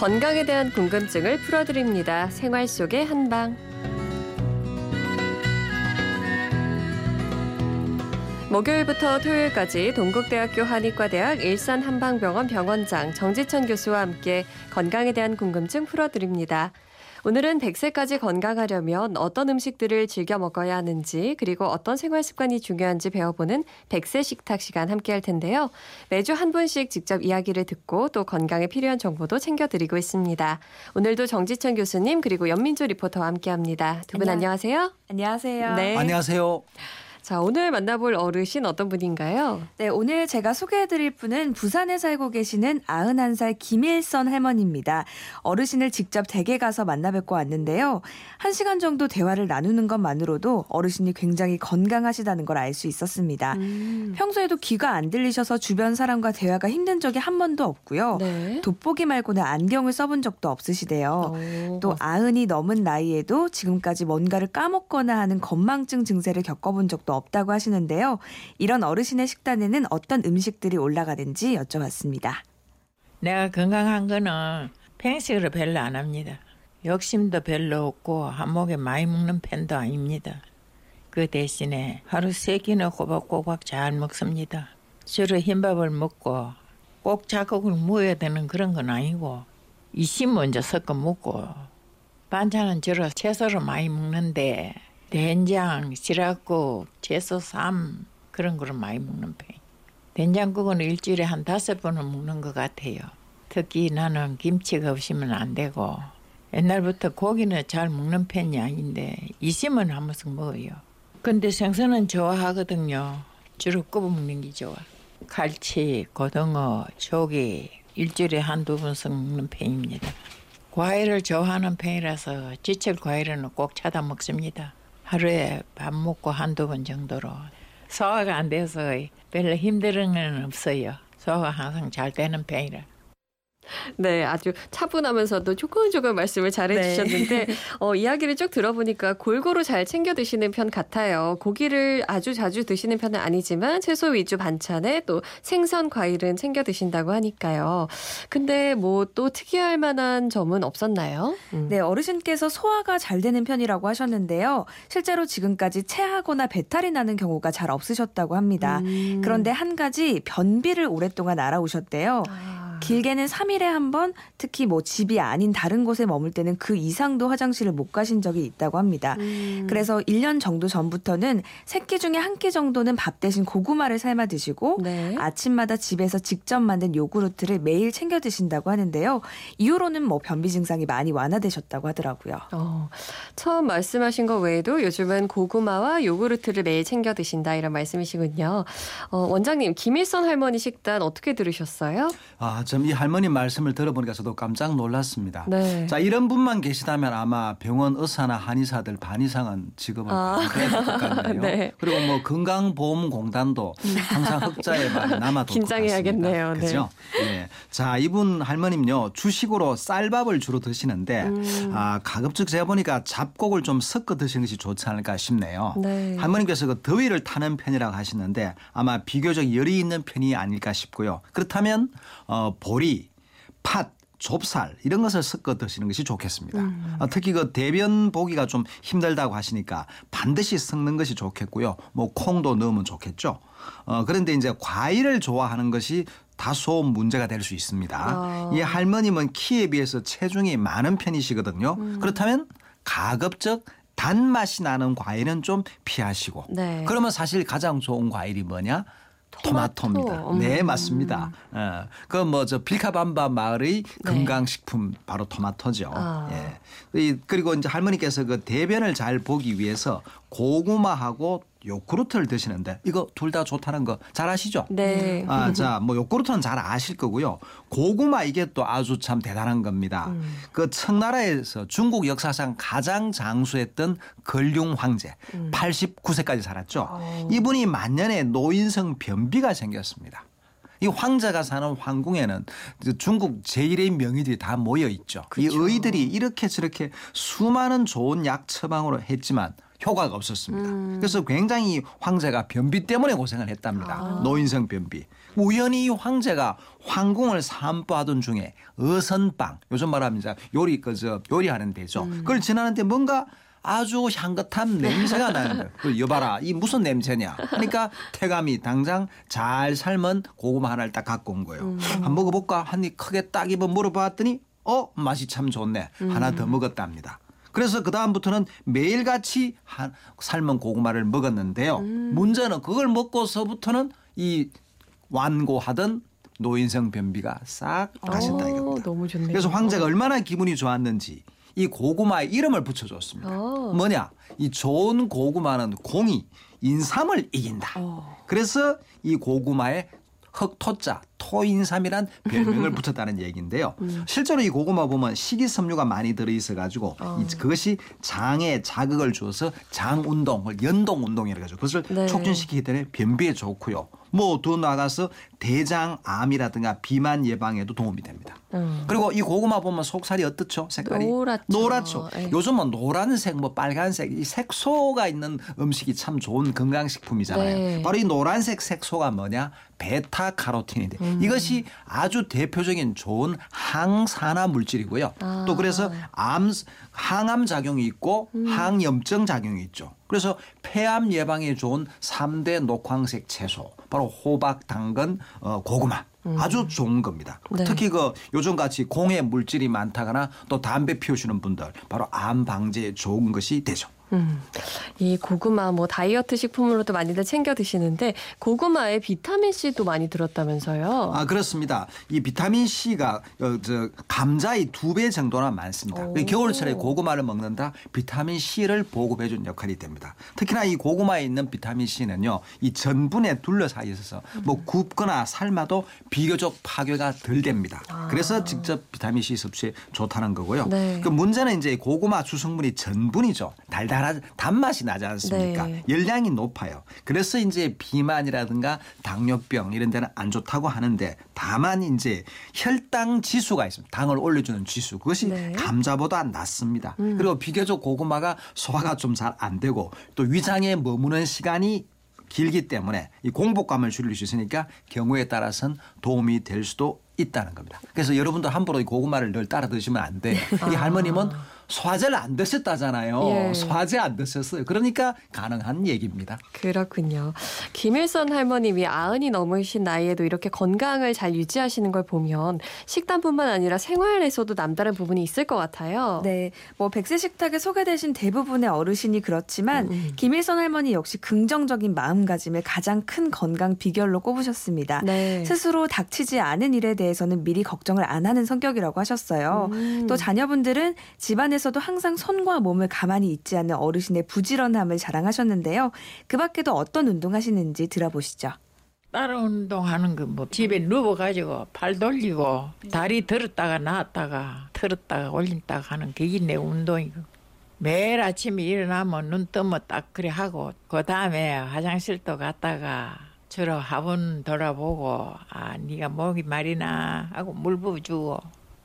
건강에 대한 궁금증을 풀어드립니다. 생활 속의 한방. 목요일부터 토요일까지 동국대학교 한의과대학 일산한방병원 병원장 정지천 교수와 함께 건강에 대한 궁금증 풀어드립니다. 오늘은 100세까지 건강하려면 어떤 음식들을 즐겨 먹어야 하는지 그리고 어떤 생활 습관이 중요한지 배워보는 100세 식탁 시간 함께 할 텐데요. 매주 한 분씩 직접 이야기를 듣고 또 건강에 필요한 정보도 챙겨드리고 있습니다. 오늘도 정지천 교수님 그리고 연민주 리포터와 함께합니다. 두 분 안녕하세요. 안녕하세요. 네. 안녕하세요. 자, 오늘 만나볼 어르신 어떤 분인가요? 네, 오늘 제가 소개해드릴 분은 부산에 살고 계시는 91살 김일선 할머니입니다. 어르신을 직접 댁에 가서 만나 뵙고 왔는데요. 한 시간 정도 대화를 나누는 것만으로도 어르신이 굉장히 건강하시다는 걸 알 수 있었습니다. 음. 평소에도 귀가 안 들리셔서 주변 사람과 대화가 힘든 적이 한 번도 없고요. 네. 돋보기 말고는 안경을 써본 적도 없으시대요. 오. 또 아흔이 넘은 나이에도 지금까지 뭔가를 까먹거나 하는 건망증 증세를 겪어본 적도 없다고 하시는데요. 이런 어르신의 식단에는 어떤 음식들이 올라가는지 여쭤봤습니다. 내가 건강한 거는 평식으로 별로 안 합니다. 욕심도 별로 없고 한목에 많이 먹는 편도 아닙니다. 그 대신에 하루 세 끼는 꼬박꼬박 잘 먹습니다. 주로 흰밥을 먹고 꼭 자극을 먹어야 되는 그런 건 아니고 이심 먼저 섞어 먹고 반찬은 주로 채소를 많이 먹는데 된장, 지라국, 채소 쌈 그런 거를 많이 먹는 편. 된장국은 일주일에 한 다섯 번은 먹는 것 같아요. 특히 나는 김치가 없으면 안 되고 옛날부터 고기는 잘 먹는 편이 아닌데 있으면 한 번씩 먹어요. 근데 생선은 좋아하거든요. 주로 굽어 먹는 게 좋아. 갈치, 고등어, 조기 일주일에 한 두 번씩 먹는 편입니다. 과일을 좋아하는 편이라서 지철 과일은 꼭 찾아 먹습니다. 하루에 밥 먹고 한두 번 정도로 소화가 안 돼서 별로 힘든 건 없어요. 소화가 항상 잘 되는 편이라. 네, 아주 차분하면서도 조금조금 말씀을 잘 해주셨는데, 네. 어, 이야기를 쭉 들어보니까 골고루 잘 챙겨 드시는 편 같아요. 고기를 아주 자주 드시는 편은 아니지만 채소 위주 반찬에 또 생선, 과일은 챙겨 드신다고 하니까요. 근데 뭐 또 특이할 만한 점은 없었나요? 음. 네, 어르신께서 소화가 잘 되는 편이라고 하셨는데요. 실제로 지금까지 체하거나 배탈이 나는 경우가 잘 없으셨다고 합니다. 음. 그런데 한 가지 변비를 오랫동안 알아오셨대요. 아. 길게는 3일에 한 번, 특히 뭐 집이 아닌 다른 곳에 머물 때는 그 이상도 화장실을 못 가신 적이 있다고 합니다. 음. 그래서 1년 정도 전부터는 새끼 중에 한 끼 정도는 밥 대신 고구마를 삶아 드시고 네. 아침마다 집에서 직접 만든 요구르트를 매일 챙겨 드신다고 하는데요. 이후로는 뭐 변비 증상이 많이 완화되셨다고 하더라고요. 어, 처음 말씀하신 것 외에도 요즘은 고구마와 요구르트를 매일 챙겨 드신다 이런 말씀이시군요. 어, 원장님 김일선 할머니 식단 어떻게 들으셨어요? 아, 참 이 할머니 말씀을 들어보니까 저도 깜짝 놀랐습니다. 네. 자 이런 분만 계시다면 아마 병원 의사나 한의사들 반 이상은 직업을 아. 해야 될것 같네요. 네. 그리고 뭐 건강보험공단도 항상 흑자에 많이 남아도 긴장해야겠네요. 그죠? 네. 네. 자 이분 할머님요 주식으로 쌀밥을 주로 드시는데 음. 아 가급적 제가 보니까 잡곡을 좀 섞어 드시는 것이 좋지 않을까 싶네요. 네. 할머님께서 그 더위를 타는 편이라고 하시는데 아마 비교적 열이 있는 편이 아닐까 싶고요. 그렇다면 어, 보리, 팥, 좁쌀 이런 것을 섞어 드시는 것이 좋겠습니다. 음. 어, 특히 그 대변 보기가 좀 힘들다고 하시니까 반드시 섞는 것이 좋겠고요. 뭐 콩도 넣으면 좋겠죠. 어, 그런데 이제 과일을 좋아하는 것이 다소 문제가 될 수 있습니다. 아. 이 할머님은 키에 비해서 체중이 많은 편이시거든요. 음. 그렇다면 가급적 단맛이 나는 과일은 좀 피하시고. 네. 그러면 사실 가장 좋은 과일이 뭐냐? 토마토. 입니다 네, 음. 맞습니다. 어, 그뭐 저 빌카밤바 마을의 네. 건강식품 바로 토마토죠. 아. 예. 그리고 이제 할머니께서 그 대변을 잘 보기 위해서 고구마하고 요구르트를 드시는데 이거 둘 다 좋다는 거 잘 아시죠? 네. 아, 자, 뭐 요구르트는 잘 아실 거고요. 고구마 이게 또 아주 참 대단한 겁니다. 음. 그 청나라에서 중국 역사상 가장 장수했던 걸륭 황제 음. 89세까지 살았죠. 오. 어. 이분이 만년에 노인성 변비가 생겼습니다. 이 황제가 사는 황궁에는 중국 제1의 명의들이 다 모여 있죠. 그렇죠. 이 의들이 이렇게 저렇게 수많은 좋은 약 처방으로 했지만 효과가 없었습니다. 음. 그래서 굉장히 황제가 변비 때문에 고생을 했답니다. 아. 노인성 변비. 우연히 황제가 황궁을 산보하던 중에 어선빵 요즘 말하면 요리 그저 요리하는 데죠. 음. 그걸 지나는데 뭔가 아주 향긋한 냄새가 나는 거예요. 그 여봐라, 이 무슨 냄새냐? 그러니까 태감이 당장 잘 삶은 고구마 하나를 딱 갖고 온 거예요. 음. 한번 먹어볼까? 한 입 크게 딱 입어 물어봤더니 어 맛이 참 좋네. 음. 하나 더 먹었답니다. 그래서 그 다음부터는 매일같이 한 삶은 고구마를 먹었는데요. 음. 문제는 그걸 먹고서부터는 이 완고하던 노인성 변비가 싹 가신다 이겁니다. 너무 좋네요. 그래서 황제가 얼마나 기분이 좋았는지 이 고구마에 이름을 붙여줬습니다. 오. 어. 뭐냐? 이 좋은 고구마는 공이 인삼을 이긴다. 오. 어. 그래서 이 고구마에 흑토자 토인삼이란 별명을 붙였다는 얘기인데요. 음. 실제로 이 고구마 보면 식이섬유가 많이 들어있어 가지고 어. 그것이 장에 자극을 줘서 장 운동을 연동 운동이라고 하죠. 그것을 네. 촉진시키기 때문에 변비에 좋고요. 뭐 더 나가서 대장암이라든가 비만 예방에도 도움이 됩니다. 음. 그리고 이 고구마 보면 속살이 어떻죠? 색깔이 노랗죠. 노랗죠. 에이. 요즘은 노란색, 뭐 빨간색 이 색소가 있는 음식이 참 좋은 건강식품이잖아요. 네. 바로 이 노란색 색소가 뭐냐? 베타카로틴인데 음. 이것이 아주 대표적인 좋은 항산화 물질이고요. 아. 또 그래서 암 항암 작용이 있고 음. 항염증 작용이 있죠. 그래서 폐암 예방에 좋은 3대 녹황색 채소 바로 호박, 당근, 어, 고구마 음. 아주 좋은 겁니다. 네. 특히 그 요즘 같이 공해 물질이 많다거나 또 담배 피우시는 분들 바로 암 방지에 좋은 것이 되죠. 음. 이 고구마 뭐 다이어트 식품으로도 많이들 챙겨 드시는데 고구마에 비타민 C도 많이 들었다면서요? 아 그렇습니다. 이 비타민 C가 어, 저 감자의 두 배 정도나 많습니다. 겨울철에 고구마를 먹는다 비타민 C를 보급해 준 역할이 됩니다. 특히나 이 고구마에 있는 비타민 C는요. 이 전분에 둘러싸여 있어서 뭐 굽거나 삶아도 비교적 파괴가 덜 됩니다. 아. 그래서 직접 비타민 C 섭취에 좋다는 거고요. 네. 그 문제는 이제 고구마 주성분이 전분이죠. 달달 달아 단맛이 나지 않습니까? 네. 열량이 높아요. 그래서 이제 비만이라든가 당뇨병 이런 데는 안 좋다고 하는데 다만 이제 혈당 지수가 있습니다. 당을 올려주는 지수 그것이 네. 감자보다 낮습니다. 음. 그리고 비교적 고구마가 소화가 좀 잘 안 되고 또 위장에 머무는 시간이 길기 때문에 이 공복감을 줄일 수 있으니까 경우에 따라서는 도움이 될 수도 있다는 겁니다. 그래서 여러분도 함부로 이 고구마를 늘 따라 드시면 안 돼요. 이 할머님은 소화제를 안 드셨다잖아요. 예. 소화제 안 드셨어요. 그러니까 가능한 얘기입니다. 그렇군요. 김일선 할머님이 아흔이 넘으신 나이에도 이렇게 건강을 잘 유지하시는 걸 보면 식단뿐만 아니라 생활에서도 남다른 부분이 있을 것 같아요. 네. 뭐 백세 식탁에 소개되신 대부분의 어르신이 그렇지만 음. 음. 김일선 할머니 역시 긍정적인 마음가짐을 가장 큰 건강 비결로 꼽으셨습니다. 네. 스스로 닥치지 않은 일에 대해서는 미리 걱정을 안 하는 성격이라고 하셨어요. 음. 또 자녀분들은 집안에 집에서도 항상 손과 몸을 가만히 있지 않는 어르신의 부지런함을 자랑하셨는데요. 그 밖에도 어떤 운동하시는지 들어보시죠. 다른 운동하는 거 뭐 집에 누워가지고 팔 돌리고 다리 들었다가 놨다가 틀었다가 올린다가 하는 그게 내 운동이고 매일 아침에 일어나면 눈 뜨면 딱 그래 하고 그 다음에 화장실도 갔다가 주로 화분 돌아보고 아 네가 목이 말이나 하고 물 부어주고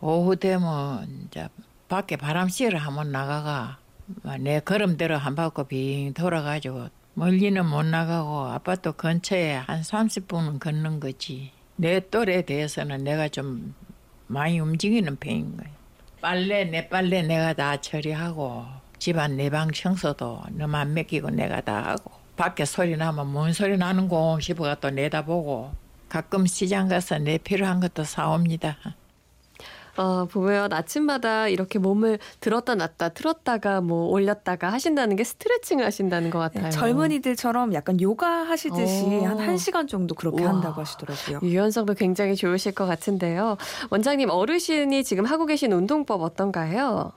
오후 되면 이제 밖에 바람 쐬러 한번 나가가 내 걸음대로 한 바퀴 빙 돌아가지고 멀리는 못 나가고 아파트 근처에 한 30분은 걷는 거지. 내 또래에 대해서는 내가 좀 많이 움직이는 편인 거야. 빨래 내 빨래 내가 다 처리하고 집안 내 방 청소도 너만 맡기고 내가 다 하고 밖에 소리 나면 뭔 소리 나는 거 싶어가 또 내다보고 가끔 시장 가서 내 필요한 것도 사옵니다. 어, 보면 아침마다 이렇게 몸을 들었다 놨다 틀었다가 뭐 올렸다가 하신다는 게 스트레칭을 하신다는 것 같아요. 네, 젊은이들처럼 약간 요가 하시듯이 어. 한 1시간 정도 그렇게 우와. 한다고 하시더라고요. 유연성도 굉장히 좋으실 것 같은데요. 원장님 어르신이 지금 하고 계신 운동법 어떤가요?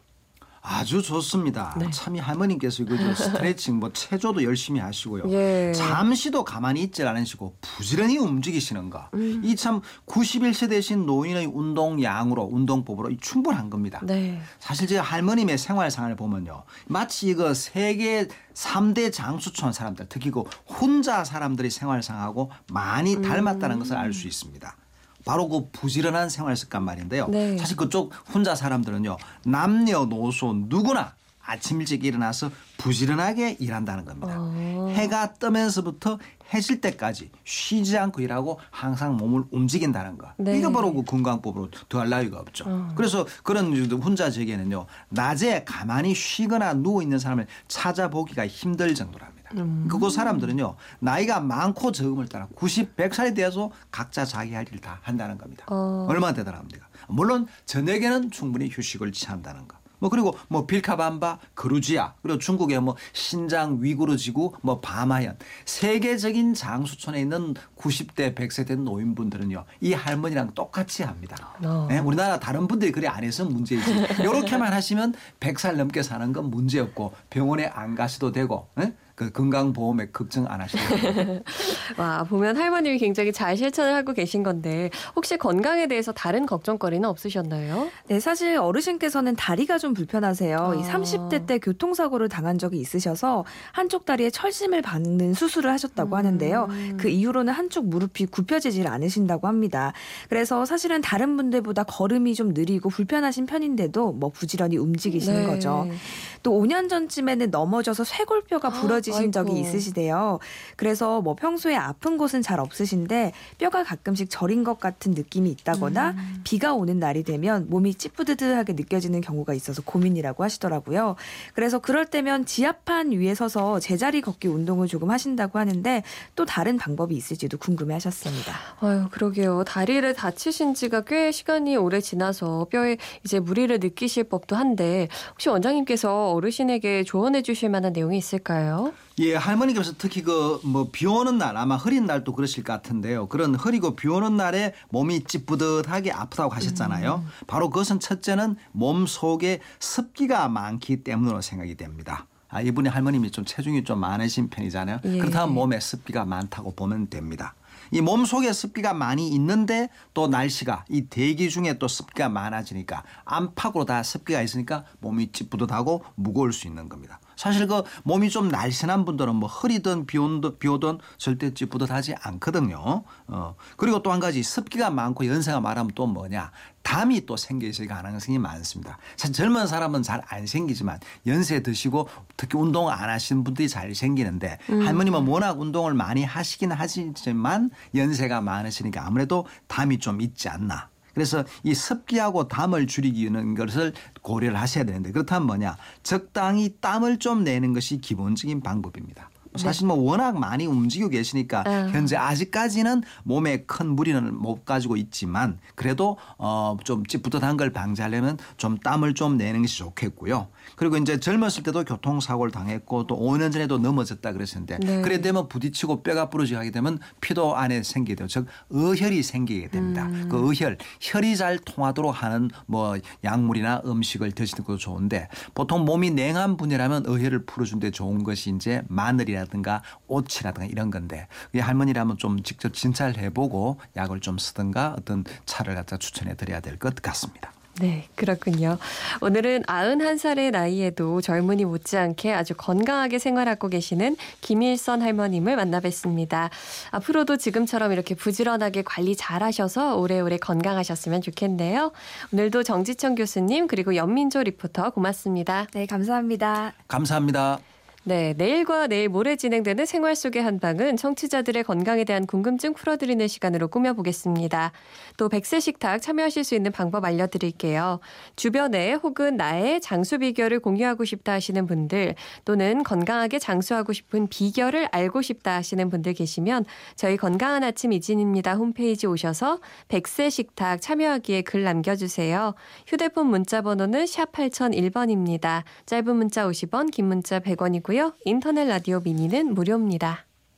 아주 좋습니다. 네. 참이 할머님께서 이거 스트레칭 뭐 체조도 열심히 하시고요. 예. 잠시도 가만히 있질 않으시고 부지런히 움직이시는 거. 음. 이참 91세 되신 노인의 운동 양으로 운동법으로 충분한 겁니다. 네. 사실 제가 할머님의 생활상을 보면요. 마치 이거 세계 3대 장수촌 사람들 특히 그 혼자 사람들의 생활상하고 많이 닮았다는 음. 것을 알 수 있습니다. 바로 그 부지런한 생활 습관 말인데요. 네. 사실 그쪽 혼자 사람들은요 남녀노소 누구나 아침 일찍 일어나서 부지런하게 일한다는 겁니다. 어. 해가 뜨면서부터 해질 때까지 쉬지 않고 일하고 항상 몸을 움직인다는 거. 네. 이거 바로 그 건강법으로 더할 나위가 없죠. 어. 그래서 그런 혼자적에는요 낮에 가만히 쉬거나 누워 있는 사람을 찾아보기가 힘들 정도랍니다. 음. 그곳 사람들은요 나이가 많고 적음을 따라 90, 100살이 되어서 각자 자기 할일다 한다는 겁니다. 어. 얼마나 대단합니까? 물론 저녁에는 충분히 휴식을 취한다는 거. 뭐 그리고 뭐 빌카밤바, 그루지아 그리고 중국의 뭐 신장 위구르 지구, 뭐 바마현 세계적인 장수촌에 있는 90대 100세 된 노인분들은요 이 할머니랑 똑같이 합니다. 어. 네, 우리나라 다른 분들이 그래 안 해서 문제이지. 이렇게만 하시면 100살 넘게 사는 건 문제 없고 병원에 안 가셔도 되고. 네? 그 건강보험에 걱정 안 하시는 와 보면 할머님이 굉장히 잘 실천을 하고 계신 건데 혹시 건강에 대해서 다른 걱정거리는 없으셨나요? 네 사실 어르신께서는 다리가 좀 불편하세요. 아. 이 30대 때 교통사고를 당한 적이 있으셔서 한쪽 다리에 철심을 받는 수술을 하셨다고 음. 하는데요. 그 이후로는 한쪽 무릎이 굽혀지질 않으신다고 합니다. 그래서 사실은 다른 분들보다 걸음이 좀 느리고 불편하신 편인데도 뭐 부지런히 움직이시는 네. 거죠. 또 5년 전쯤에는 넘어져서 쇄골뼈가 부러지 부러지신 아이고. 적이 있으시대요. 그래서 뭐 평소에 아픈 곳은 잘 없으신데 뼈가 가끔씩 저린 것 같은 느낌이 있다거나 음. 비가 오는 날이 되면 몸이 찌뿌드드하게 느껴지는 경우가 있어서 고민이라고 하시더라고요. 그래서 그럴 때면 지압판 위에 서서 제자리 걷기 운동을 조금 하신다고 하는데 또 다른 방법이 있을지도 궁금해 하셨습니다. 아유, 그러게요. 다리를 다치신 지가 꽤 시간이 오래 지나서 뼈에 이제 무리를 느끼실 법도 한데 혹시 원장님께서 어르신에게 조언해 주실 만한 내용이 있을까요? 예, 할머니께서 특히 그 뭐 비 오는 날 아마 흐린 날도 그러실 것 같은데요. 그런 흐리고 비 오는 날에 몸이 찌뿌듯하게 아프다고 하셨잖아요. 음. 바로 그것은 첫째는 몸 속에 습기가 많기 때문으로 생각이 됩니다. 아, 이분이 할머님이 좀 체중이 좀 많으신 편이잖아요. 예. 그렇다면 몸에 습기가 많다고 보면 됩니다. 이 몸 속에 습기가 많이 있는데 또 날씨가 이 대기 중에 또 습기가 많아지니까 안팎으로 다 습기가 있으니까 몸이 찌뿌듯하고 무거울 수 있는 겁니다. 사실 그 몸이 좀 날씬한 분들은 뭐 흐리든 비 오든 비 오든 절대 찌뿌듯하지 않거든요. 어. 그리고 또 한 가지 습기가 많고 연세가 많으면 또 뭐냐 담이 또 생기실 가능성이 많습니다. 사실 젊은 사람은 잘 안 생기지만 연세 드시고 특히 운동 안 하시는 분들이 잘 생기는데 음. 할머님은 워낙 운동을 많이 하시긴 하시지만 연세가 많으시니까 아무래도 담이 좀 있지 않나 그래서 이 습기하고 담을 줄이기는 것을 고려를 하셔야 되는데 그렇다면 뭐냐 적당히 땀을 좀 내는 것이 기본적인 방법입니다. 네. 사실 뭐 워낙 많이 움직이고 계시니까 아. 현재 아직까지는 몸에 큰 무리는 못 가지고 있지만 그래도 어좀 찌뿌듯한 걸 방지하려면 좀 땀을 좀 내는 것이 좋겠고요. 그리고 이제 젊었을 때도 교통사고를 당했고 또 5년 전에도 넘어졌다 그랬었는데 네. 그래 되면 부딪히고 뼈가 부러지게 되면 피도 안에 생기게 돼요. 즉 의혈이 생기게 됩니다. 음. 그 의혈 혈이 잘 통하도록 하는 뭐 약물이나 음식을 드시는 것도 좋은데 보통 몸이 냉한 분이라면 의혈을 풀어준 데 좋은 것이 이제 마늘이나 음식이라든가 옷이라든가 이런 건데 할머니라면 좀 직접 진찰해보고 약을 좀 쓰든가 어떤 차를 갖다 추천해 드려야 될 것 같습니다. 네, 그렇군요. 오늘은 91살의 나이에도 젊은이 못지않게 아주 건강하게 생활하고 계시는 김일선 할머님을 만나 뵀습니다. 앞으로도 지금처럼 이렇게 부지런하게 관리 잘 하셔서 오래오래 건강하셨으면 좋겠네요. 오늘도 정지청 교수님 그리고 연민조 리포터 고맙습니다. 네, 감사합니다. 감사합니다. 네, 내일과 내일 모레 진행되는 생활 속의 한방은 청취자들의 건강에 대한 궁금증 풀어드리는 시간으로 꾸며보겠습니다. 또 백세 식탁 참여하실 수 있는 방법 알려드릴게요. 주변에 혹은 나의 장수 비결을 공유하고 싶다 하시는 분들 또는 건강하게 장수하고 싶은 비결을 알고 싶다 하시는 분들 계시면 저희 건강한 아침 이진입니다 홈페이지 오셔서 백세 식탁 참여하기에 글 남겨주세요. 휴대폰 문자 번호는 샵 8001번입니다. 짧은 문자 50원, 긴 문자 100원이고 있고요. 인터넷 라디오 미니는 무료입니다.